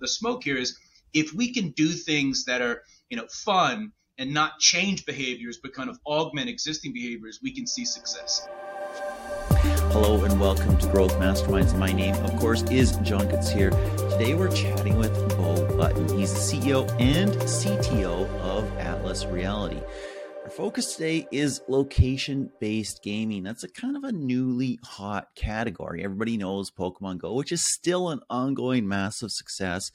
the smoke here is if we can do things that are, you know, fun and not change behaviors, but kind of augment existing behaviors, we can see success. Hello and welcome to Growth Masterminds. My name, of course, is John here Today we're chatting with Beau Button. He's the CEO and CTO of Atlas Reality. Our focus today is location based gaming. That's a kind of a newly hot category. Everybody knows Pokemon Go, which is still an ongoing massive success.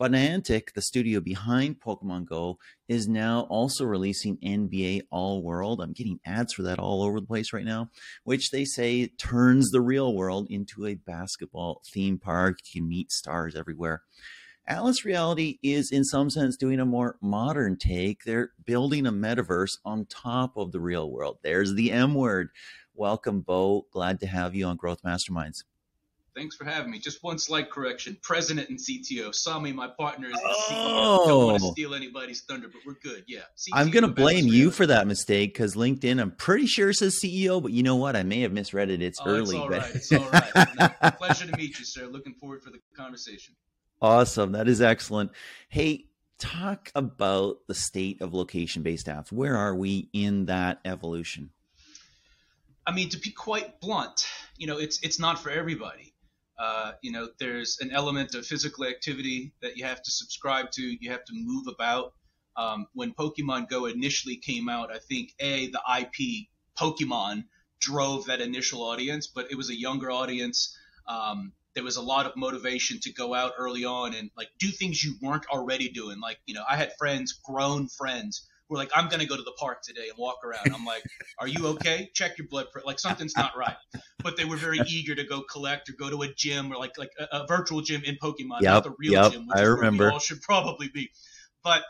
But Niantic, the studio behind Pokemon Go, is now also releasing NBA All World. I'm getting ads for that all over the place right now, which they say turns the real world into a basketball theme park. You can meet stars everywhere. Atlas Reality is, in some sense, doing a more modern take. They're building a metaverse on top of the real world. There's the M word. Welcome, Bo. Glad to have you on Growth Masterminds. Thanks for having me. Just one slight correction. President and CTO. Sami, my partner, is the CEO. Don't want to oh. steal anybody's thunder, but we're good. Yeah. CTO I'm going to blame you for that mistake because LinkedIn, I'm pretty sure says CEO, but you know what? I may have misread it. It's oh, early. It's all but... right. It's all right. no, pleasure to meet you, sir. Looking forward for the conversation. Awesome. That is excellent. Hey, talk about the state of location based apps. Where are we in that evolution? I mean, to be quite blunt, you know, it's it's not for everybody. Uh, you know, there's an element of physical activity that you have to subscribe to. You have to move about. Um, when Pokemon Go initially came out, I think a the IP Pokemon drove that initial audience, but it was a younger audience. Um, there was a lot of motivation to go out early on and like do things you weren't already doing. Like you know, I had friends, grown friends, who were like, I'm going to go to the park today and walk around. I'm like, are you okay? Check your blood pressure. Like something's not right. But they were very eager to go collect or go to a gym or like like a, a virtual gym in Pokemon, yep, not the real yep, gym, which I remember. all should probably be. But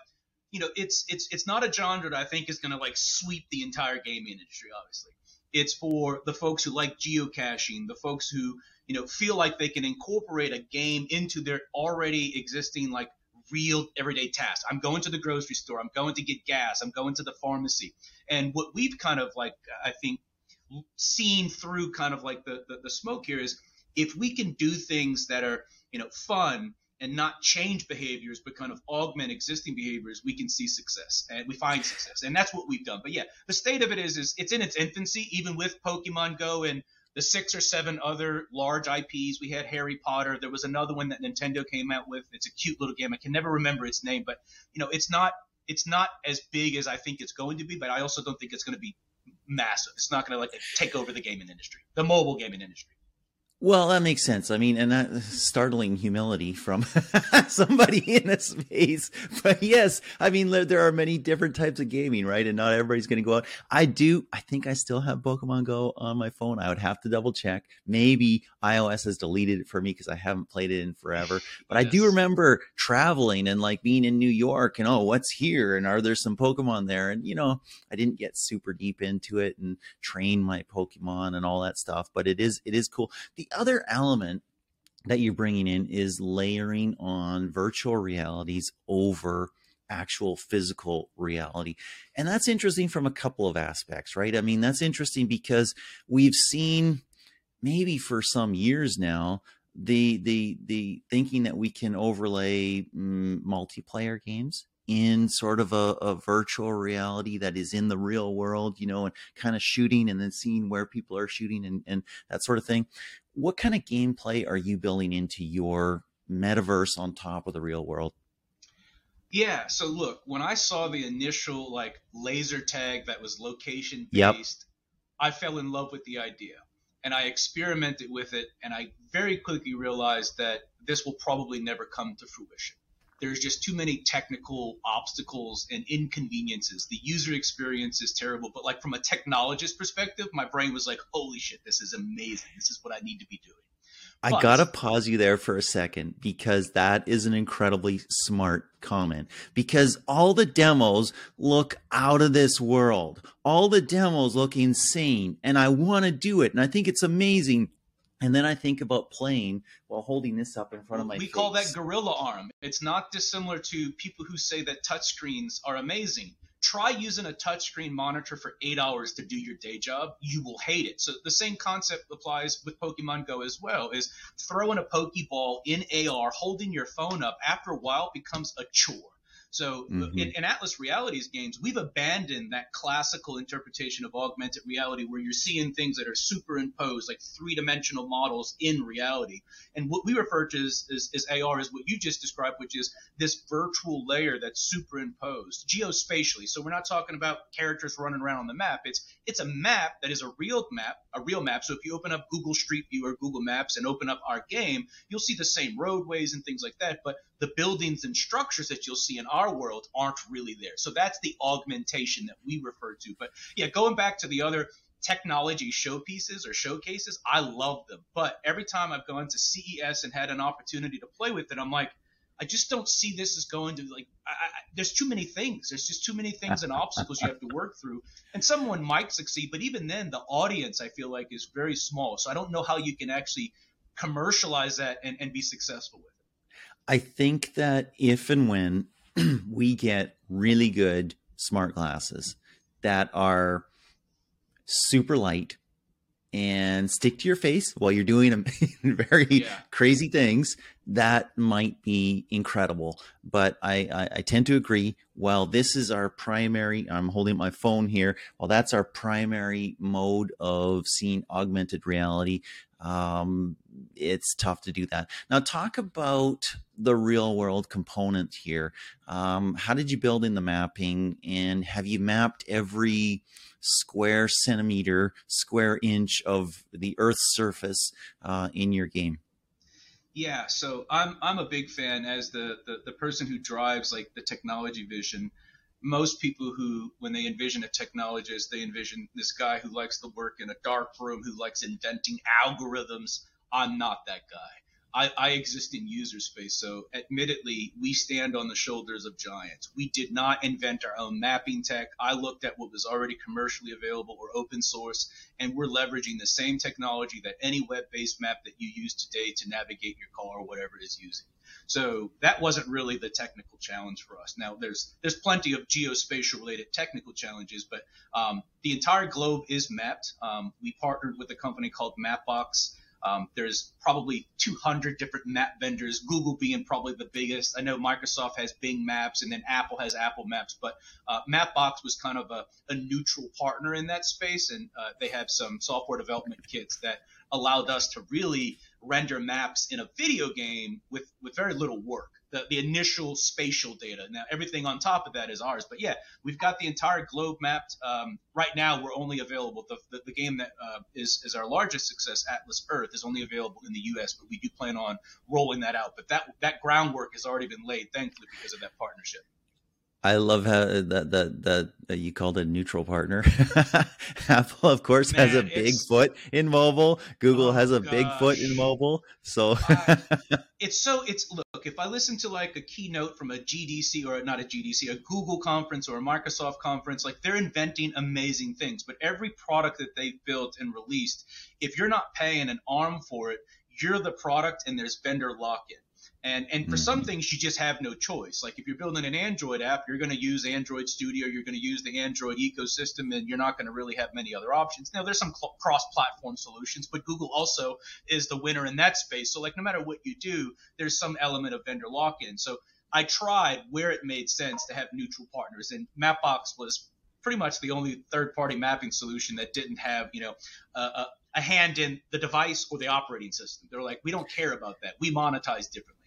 you know, it's it's it's not a genre that I think is going to like sweep the entire gaming industry. Obviously, it's for the folks who like geocaching, the folks who you know feel like they can incorporate a game into their already existing like real everyday tasks. I'm going to the grocery store. I'm going to get gas. I'm going to the pharmacy. And what we've kind of like, I think, seen through kind of like the, the, the smoke here is if we can do things that are, you know, fun and not change behaviors, but kind of augment existing behaviors, we can see success and we find success. And that's what we've done. But yeah, the state of it is, is it's in its infancy, even with Pokemon Go and the six or seven other large IPs. We had Harry Potter. There was another one that Nintendo came out with. It's a cute little game. I can never remember its name, but you know, it's not it's not as big as I think it's going to be. But I also don't think it's going to be massive. It's not going to like take over the gaming industry, the mobile gaming industry. Well, that makes sense. I mean, and that startling humility from somebody in a space. But yes, I mean, there, are many different types of gaming, right? And not everybody's going to go out. I do. I think I still have Pokemon Go on my phone. I would have to double check. Maybe iOS has deleted it for me because I haven't played it in forever. But yes. I do remember traveling and like being in New York and oh, what's here? And are there some Pokemon there? And you know, I didn't get super deep into it and train my Pokemon and all that stuff. But it is it is cool. The other element that you're bringing in is layering on virtual realities over actual physical reality. And that's interesting from a couple of aspects, right? I mean, that's interesting because we've seen maybe for some years now the the the thinking that we can overlay mm, multiplayer games in sort of a, a, virtual reality that is in the real world, you know, and kind of shooting and then seeing where people are shooting and, and that sort of thing. What kind of gameplay are you building into your metaverse on top of the real world? Yeah, so look, when I saw the initial like laser tag that was location based, yep. I fell in love with the idea. And I experimented with it and I very quickly realized that this will probably never come to fruition there's just too many technical obstacles and inconveniences. The user experience is terrible, but like from a technologist perspective, my brain was like, holy shit, this is amazing. This is what I need to be doing. I gotta pause you there for a second because that is an incredibly smart comment. Because all the demos look out of this world. All the demos look insane, and I want to do it, and I think it's amazing. And then I think about playing while holding this up in front of my we face. call that gorilla arm. It's not dissimilar to people who say that touchscreens are amazing. try using a touchscreen monitor for eight hours to do your day job. You will hate it. So the same concept applies with Pokemon Go as well. Is throwing a Pokeball in AR, holding your phone up after a while becomes a chore. So mm-hmm. in, in, Atlas Reality's games, we've abandoned that classical interpretation of augmented reality where you're seeing things that are superimposed, like three dimensional models in reality. And what we refer to as, as, as, AR is what you just described, which is this virtual layer that's superimposed geospatially. So we're not talking about characters running around on the map. It's it's a map that is a real map, a real map. So if you open up Google Street View or Google Maps and open up our game, you'll see the same roadways and things like that. But the buildings and structures that you'll see in our world aren't really there. So that's the augmentation that we refer to. But yeah, going back to the other technology showpieces or showcases, I love them. But every time I've gone to CES and had an opportunity to play with it, I'm like, I just don't see this as going to like. I, I, there's too many things. There's just too many things and obstacles you have to work through. And someone might succeed, but even then, the audience I feel like is very small. So I don't know how you can actually commercialize that and, and be successful with it. I think that if and when we get really good smart glasses that are super light and stick to your face while you're doing very yeah. crazy things, that might be incredible. But I, I, I, tend to agree. While this is our primary, I'm holding my phone here. While that's our primary mode of seeing augmented reality, um, it's tough to do that. Now, talk about the real world component here. Um, how did you build in the mapping, and have you mapped every square centimeter, square inch of the Earth's surface uh, in your game? Yeah, so I'm I'm a big fan as the, the the person who drives like the technology vision most people who, when they envision a technologist, they envision this guy who likes to work in a dark room, who likes inventing algorithms. I'm not that guy. I, I, exist in user space. So, admittedly, we stand on the shoulders of giants. We did not invent our own mapping tech. I looked at what was already commercially available or open source, and we're leveraging the same technology that any web based map that you use today to navigate your car or whatever is using. So that wasn't really the technical challenge for us. Now there's there's plenty of geospatial related technical challenges, but um, the entire globe is mapped. Um, we partnered with a company called Mapbox. Um, there's probably 200 different map vendors, Google being probably the biggest. I know Microsoft has Bing Maps and then Apple has Apple Maps, but uh, Mapbox was kind of a, a, neutral partner in that space, and uh, they have some software development kits that allowed us to really render maps in a video game with, with very little work. The, the initial spatial data. Now, everything on top of that is ours. But yeah, we've got the entire globe mapped. Um, right now, we're only available. The, the, the game that uh, is is our largest success, Atlas Earth, is only available in the U.S., but we do plan on rolling that out. But that that groundwork has already been laid, thankfully, because of that partnership. I love how uh, that that that you called a neutral partner. Apple, of course, Man, has a big foot in mobile. Google oh has a gosh. big foot in mobile. So it's so it's look. If I listen to like a keynote from a GDC or not a GDC, a Google conference or a Microsoft conference, like they're inventing amazing things. But every product that they've built and released, if you're not paying an arm for it, you're the product, and there's vendor lock-in. And and for mm-hmm. some things you just have no choice. Like if you're building an Android app, you're going to use Android Studio, you're going to use the Android ecosystem, and you're not going to really have many other options. Now there's some cl- cross-platform solutions, but Google also is the winner in that space. So like no matter what you do, there's some element of vendor lock-in. So I tried where it made sense to have neutral partners, and Mapbox was pretty much the only third-party mapping solution that didn't have you know a, a hand in the device or the operating system. They're like, we don't care about that. We monetize differently.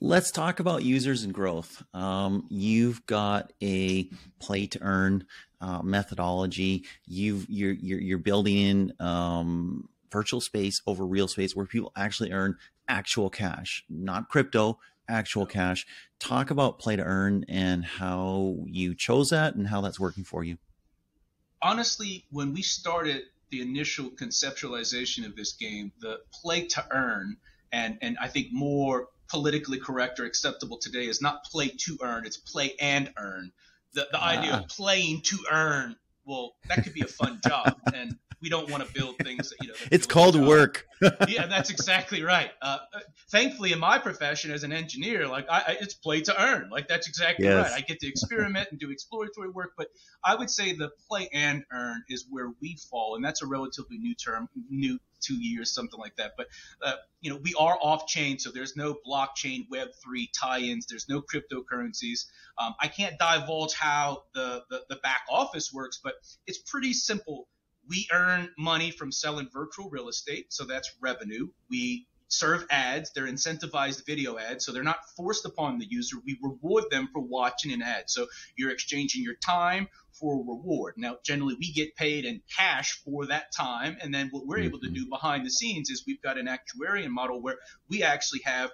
Let's talk about users and growth. Um, you've got a play to earn uh, methodology. You've you're, you're, you're building in um, virtual space over real space where people actually earn actual cash, not crypto, actual cash. Talk about play to earn and how you chose that and how that's working for you. Honestly, when we started the initial conceptualization of this game, the play to earn and and I think more politically correct or acceptable today is not play to earn, it's play and earn. The, the idea of ah. playing to earn well, that could be a fun job, and we don't want to build things that you know. It's called work. yeah, that's exactly right. Uh, uh, thankfully, in my profession as an engineer, like I, I, it's play to earn. Like that's exactly yes. right. I get to experiment and do exploratory work, but I would say the play and earn is where we fall, and that's a relatively new term, new two years, something like that. But uh, you know, we are off chain, so there's no blockchain Web three tie-ins. There's no cryptocurrencies. Um, I can't divulge how the, the the back office works, but it's pretty simple. We earn money from selling virtual real estate, so that's revenue. We serve ads. They're incentivized video ads, so they're not forced upon the user. We reward them for watching an ad. So you're exchanging your time for a reward. Now, generally, we get paid in cash for that time, and then what we're able to mm-hmm. do behind the scenes is we've got an actuarial model where we actually have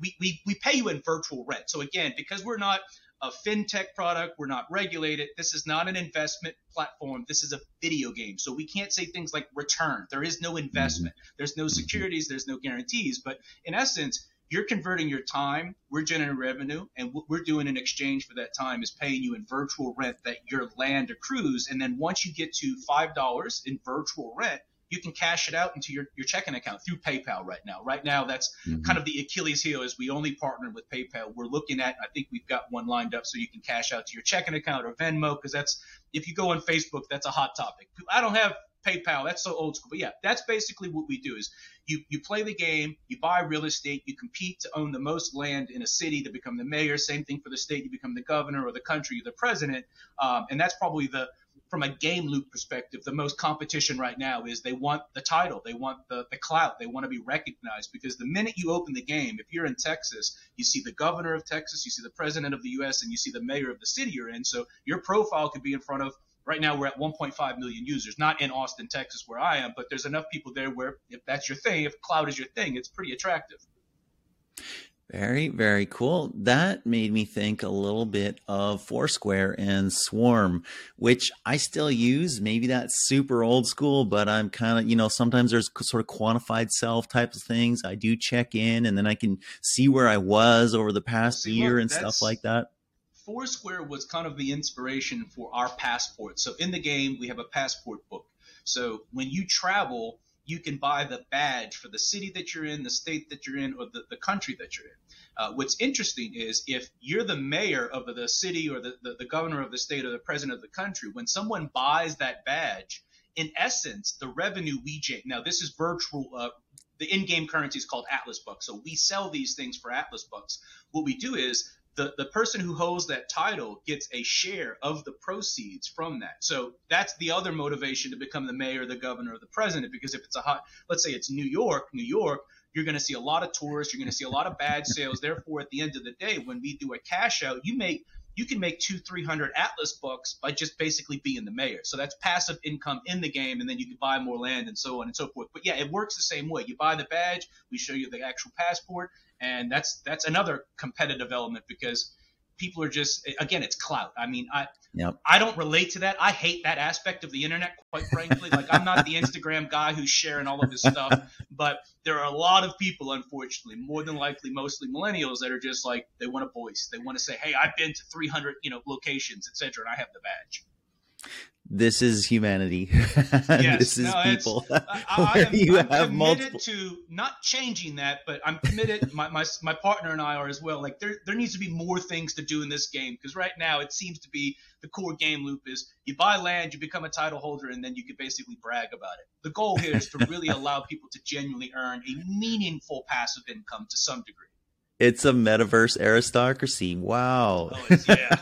we, we, we pay you in virtual rent. So again, because we're not a fintech product. We're not regulated. This is not an investment platform. This is a video game. So we can't say things like return. There is no investment. There's no securities. There's no guarantees. But in essence, you're converting your time. We're generating revenue, and what we're doing in exchange for that time is paying you in virtual rent that your land accrues. And then once you get to five dollars in virtual rent, you can cash it out into your, your checking account through PayPal right now. Right now, that's mm-hmm. kind of the Achilles heel is we only partner with PayPal. We're looking at, I think we've got one lined up so you can cash out to your checking account or Venmo because that's, if you go on Facebook, that's a hot topic. I don't have PayPal. That's so old school. But yeah, that's basically what we do is you, you play the game, you buy real estate, you compete to own the most land in a city to become the mayor. Same thing for the state. You become the governor or the country, you're the president. Um, and that's probably the, from a game loop perspective, the most competition right now is they want the title, they want the, the clout, they want to be recognized because the minute you open the game, if you're in Texas, you see the governor of Texas, you see the president of the U.S., and you see the mayor of the city you're in. So your profile could be in front of Right now, we're at 1.5 million users, not in Austin, Texas, where I am, but there's enough people there where if that's your thing, if cloud is your thing, it's pretty attractive. Very, very cool. That made me think a little bit of Foursquare and Swarm, which I still use. Maybe that's super old school, but I'm kind of, you know, sometimes there's sort of quantified self type of things. I do check in and then I can see where I was over the past see, year look, and stuff like that. Foursquare was kind of the inspiration for our passport. So in the game, we have a passport book. So when you travel, you can buy the badge for the city that you're in, the state that you're in, or the, the country that you're in. Uh, what's interesting is if you're the mayor of the city or the, the, the governor of the state or the president of the country, when someone buys that badge, in essence, the revenue we generate. Now, this is virtual. Uh, the in-game currency is called Atlas Bucks. So we sell these things for Atlas Bucks. What we do is the, the person who holds that title gets a share of the proceeds from that. So that's the other motivation to become the mayor, the governor, or the president. Because if it's a hot, let's say it's New York, New York, you're going to see a lot of tourists, you're going to see a lot of bad sales. Therefore, at the end of the day, when we do a cash out, you make you can make two, three hundred Atlas bucks by just basically being the mayor. So that's passive income in the game, and then you can buy more land and so on and so forth. But yeah, it works the same way. You buy the badge, we show you the actual passport, and that's that's another competitive element because people are just again it's clout. I mean i yep. i don't relate to that. I hate that aspect of the internet quite frankly. Like i'm not the instagram guy who's sharing all of this stuff but there are a lot of people unfortunately more than likely mostly millennials that are just like they want a voice. They want to say hey i've been to 300 you know locations etc and i have the badge this is humanity. Yes, this is no, people. I, I am, you I'm have committed multiple. to not changing that, but I'm committed. my, my my partner and I are as well. Like there there needs to be more things to do in this game because right now it seems to be the core game loop is you buy land, you become a title holder, and then you can basically brag about it. The goal here is to really allow people to genuinely earn a meaningful passive income to some degree. It's a metaverse aristocracy. Wow. Oh, yeah.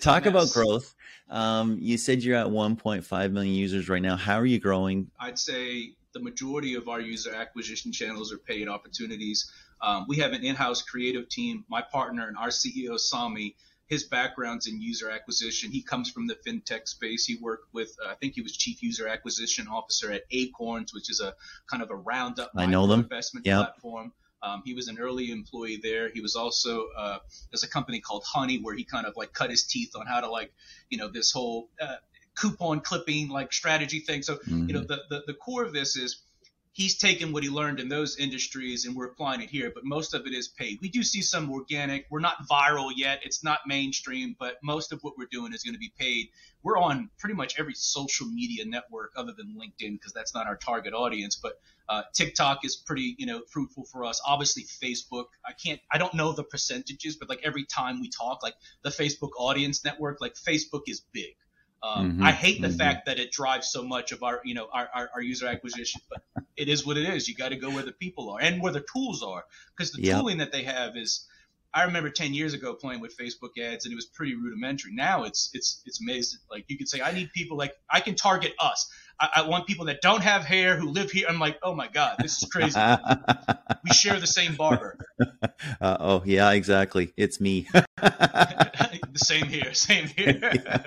Talk about growth. Um, you said you're at 1.5 million users right now. How are you growing? I'd say the majority of our user acquisition channels are paid opportunities. Um, we have an in-house creative team. My partner and our CEO Sami, his background's in user acquisition. He comes from the fintech space. He worked with, uh, I think he was chief user acquisition officer at Acorns, which is a kind of a roundup I know them. investment yep. platform. Um, he was an early employee there. He was also uh, there's a company called Honey where he kind of like cut his teeth on how to like you know this whole uh, coupon clipping like strategy thing. So mm-hmm. you know the, the the core of this is he's taken what he learned in those industries and we're applying it here, but most of it is paid. We do see some organic. We're not viral yet. It's not mainstream, but most of what we're doing is going to be paid. We're on pretty much every social media network other than LinkedIn because that's not our target audience. But uh, TikTok is pretty, you know, fruitful for us. Obviously, Facebook. I can't. I don't know the percentages, but like every time we talk, like the Facebook audience network, like Facebook is big. Um, mm-hmm, I hate the mm-hmm. fact that it drives so much of our, you know, our, our, our user acquisition, but it is what it is. You got to go where the people are and where the tools are, because the yep. tooling that they have is. I remember 10 years ago playing with Facebook ads, and it was pretty rudimentary. Now it's it's it's amazing. Like you could say, I need people like I can target us. I, I want people that don't have hair who live here. I'm like, oh my god, this is crazy. we share the same barber. Uh, oh yeah, exactly. It's me. the same here. Same here. yeah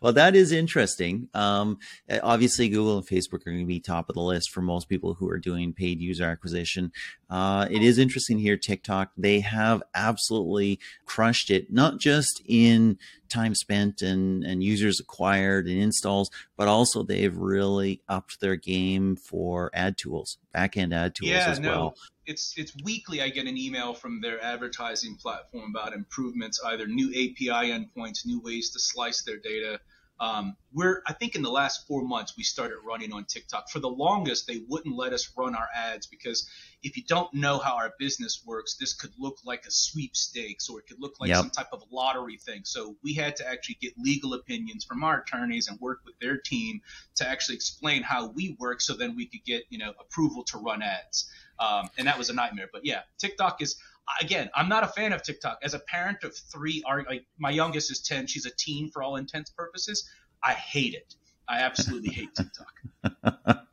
well, that is interesting. Um, eh, obviously, Google and Facebook are going to be top of the list for most people who are doing paid user acquisition. Uh, it is interesting here, TikTok, they have absolutely crushed it, not just in time spent and, and users acquired and installs, but also they've really upped their game for ad tools, backend ad tools yeah, as no. well it's it's weekly. I get an email from their advertising platform about improvements, either new API endpoints, new ways to slice their data. Um, we're I think in the last four months we started running on TikTok. For the longest, they wouldn't let us run our ads because if you don't know how our business works, this could look like a sweepstakes or it could look like yep. some type of lottery thing. So we had to actually get legal opinions from our attorneys and work with their team to actually explain how we work, so then we could get you know approval to run ads. Um, and that was a nightmare. But yeah, TikTok is again. I'm not a fan of TikTok. As a parent of three, like, my youngest is ten. She's a teen for all intents purposes. I hate it. I absolutely hate TikTok.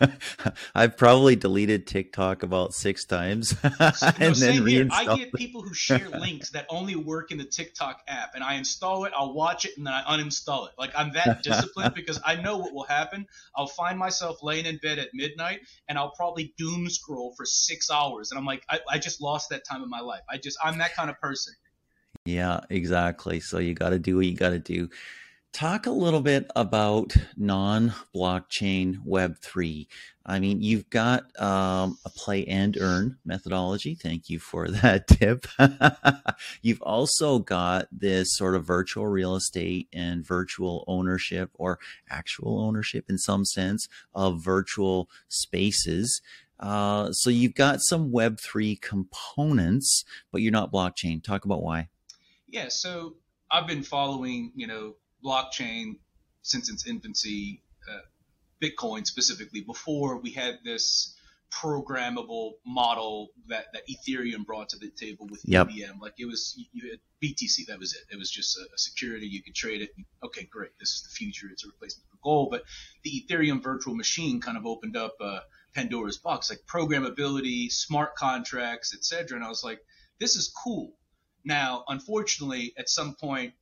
I've probably deleted TikTok about six times and then reinstalled. I get people who share links that only work in the TikTok app, and I install it, I'll watch it, and then I uninstall it. Like I'm that disciplined because I know what will happen. I'll find myself laying in bed at midnight, and I'll probably doom scroll for six hours, and I'm like, I, I just lost that time in my life. I just I'm that kind of person. Yeah, exactly. So you got to do what you got to do talk a little bit about non-blockchain web3 i mean you've got um, a play and earn methodology. Thank you for that tip. You've also got this sort of virtual real estate and virtual ownership or actual ownership in some sense of virtual spaces. Uh, so you've got some web3 components but you're not blockchain. Talk about why. Yeah so i've been following you know blockchain since its infancy, uh, Bitcoin specifically. Before we had this programmable model that, that Ethereum brought to the table with yep. EVM. Like it was, you had BTC, that was it. It was just a, a, security. You could trade it. Okay, great. This is the future. It's a replacement for gold. But the Ethereum virtual machine kind of opened up uh, Pandora's box, like programmability, smart contracts, etc. And I was like, this is cool. Now, unfortunately, at some point,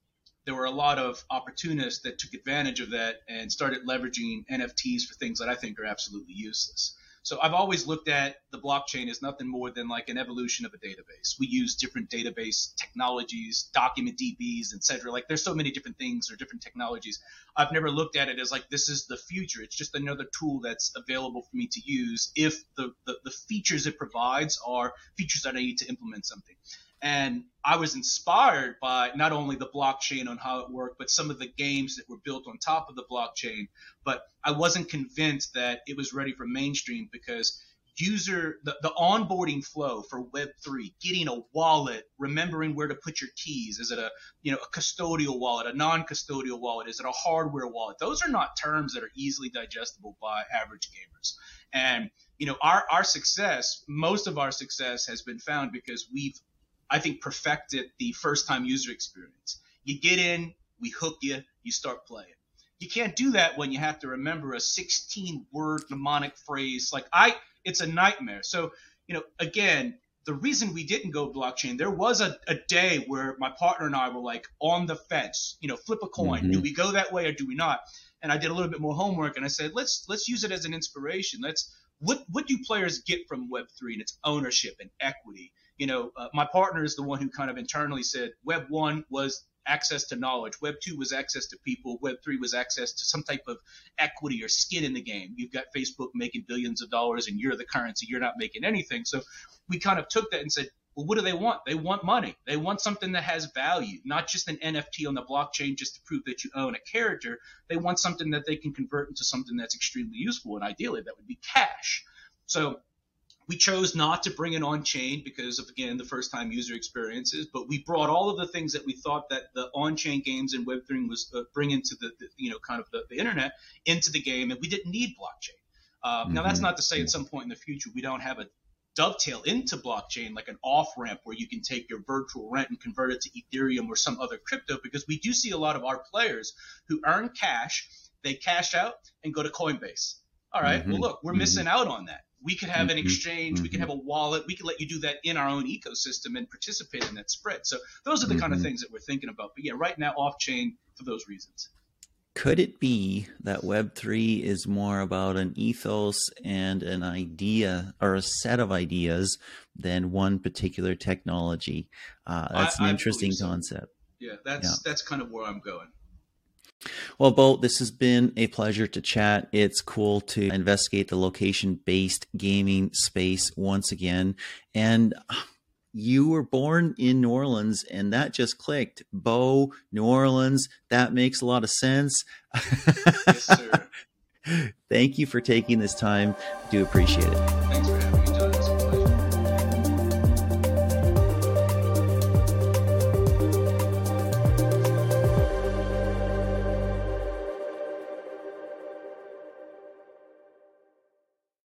there were a lot of opportunists that took advantage of that and started leveraging NFTs for things that I think are absolutely useless. So I've always looked at the blockchain as nothing more than like an evolution of a database. We use different database technologies, document DBs, etc. Like there's so many different things or different technologies. I've never looked at it as like this is the future. It's just another tool that's available for me to use if the, the, the features it provides are features that I need to implement something. And I was inspired by not only the blockchain on how it worked, but some of the games that were built on top of the blockchain. But I wasn't convinced that it was ready for mainstream because user the, the onboarding flow for web3 getting a wallet remembering where to put your keys. Is it a you know a custodial wallet a non-custodial wallet? Is it a hardware wallet? Those are not terms that are easily digestible by average gamers. And you know our our success most of our success has been found because we've I think, perfected the first time user experience. You get in, we hook you, you start playing. You can't do that when you have to remember a 16 word mnemonic phrase. Like, I, it's a nightmare. So, you know, again, the reason we didn't go blockchain, there was a, a day where my partner and I were like on the fence, you know, flip a coin. Mm-hmm. Do we go that way or do we not? And I did a little bit more homework and I said, let's let's use it as an inspiration. Let's what what do players get from Web3 and its ownership and equity? you know, uh, my partner is the one who kind of internally said Web one was access to knowledge. Web two was access to people. Web three was access to some type of equity or skin in the game. You've got Facebook making billions of dollars, and you're the currency. You're not making anything. So we kind of took that and said, well, what do they want? They want money. They want something that has value, not just an NFT on the blockchain just to prove that you own a character. They want something that they can convert into something that's extremely useful, and ideally that would be cash. So we chose not to bring it on chain because of again the first time user experiences, but we brought all of the things that we thought that the on chain games and Web3 was uh, bringing to the, the, you know kind of the, the, internet into the game, and we didn't need blockchain. Uh, mm-hmm. Now that's mm-hmm. not to say at some point in the future we don't have a dovetail into blockchain like an off ramp where you can take your virtual rent and convert it to Ethereum or some other crypto because we do see a lot of our players who earn cash, they cash out and go to Coinbase. All right, mm-hmm. well look, we're mm-hmm. missing out on that. We could have an mm-hmm. exchange, we could have a wallet, we could let you do that in our own ecosystem and participate in that spread. So those are the kind of things that we're thinking about. But yeah, right now off chain for those reasons could it be that Web3 is more about an ethos and an idea or a set of ideas than one particular technology? Uh, that's I, an interesting so. concept. Yeah, that's yeah. that's kind of where I'm going. Well, Bo, this has been a pleasure to chat. It's cool to investigate the location based gaming space once again. And you were born in New Orleans and that just clicked. Bo, New Orleans, that makes a lot of sense. yes, sir. Thank you for taking this time. Do appreciate it.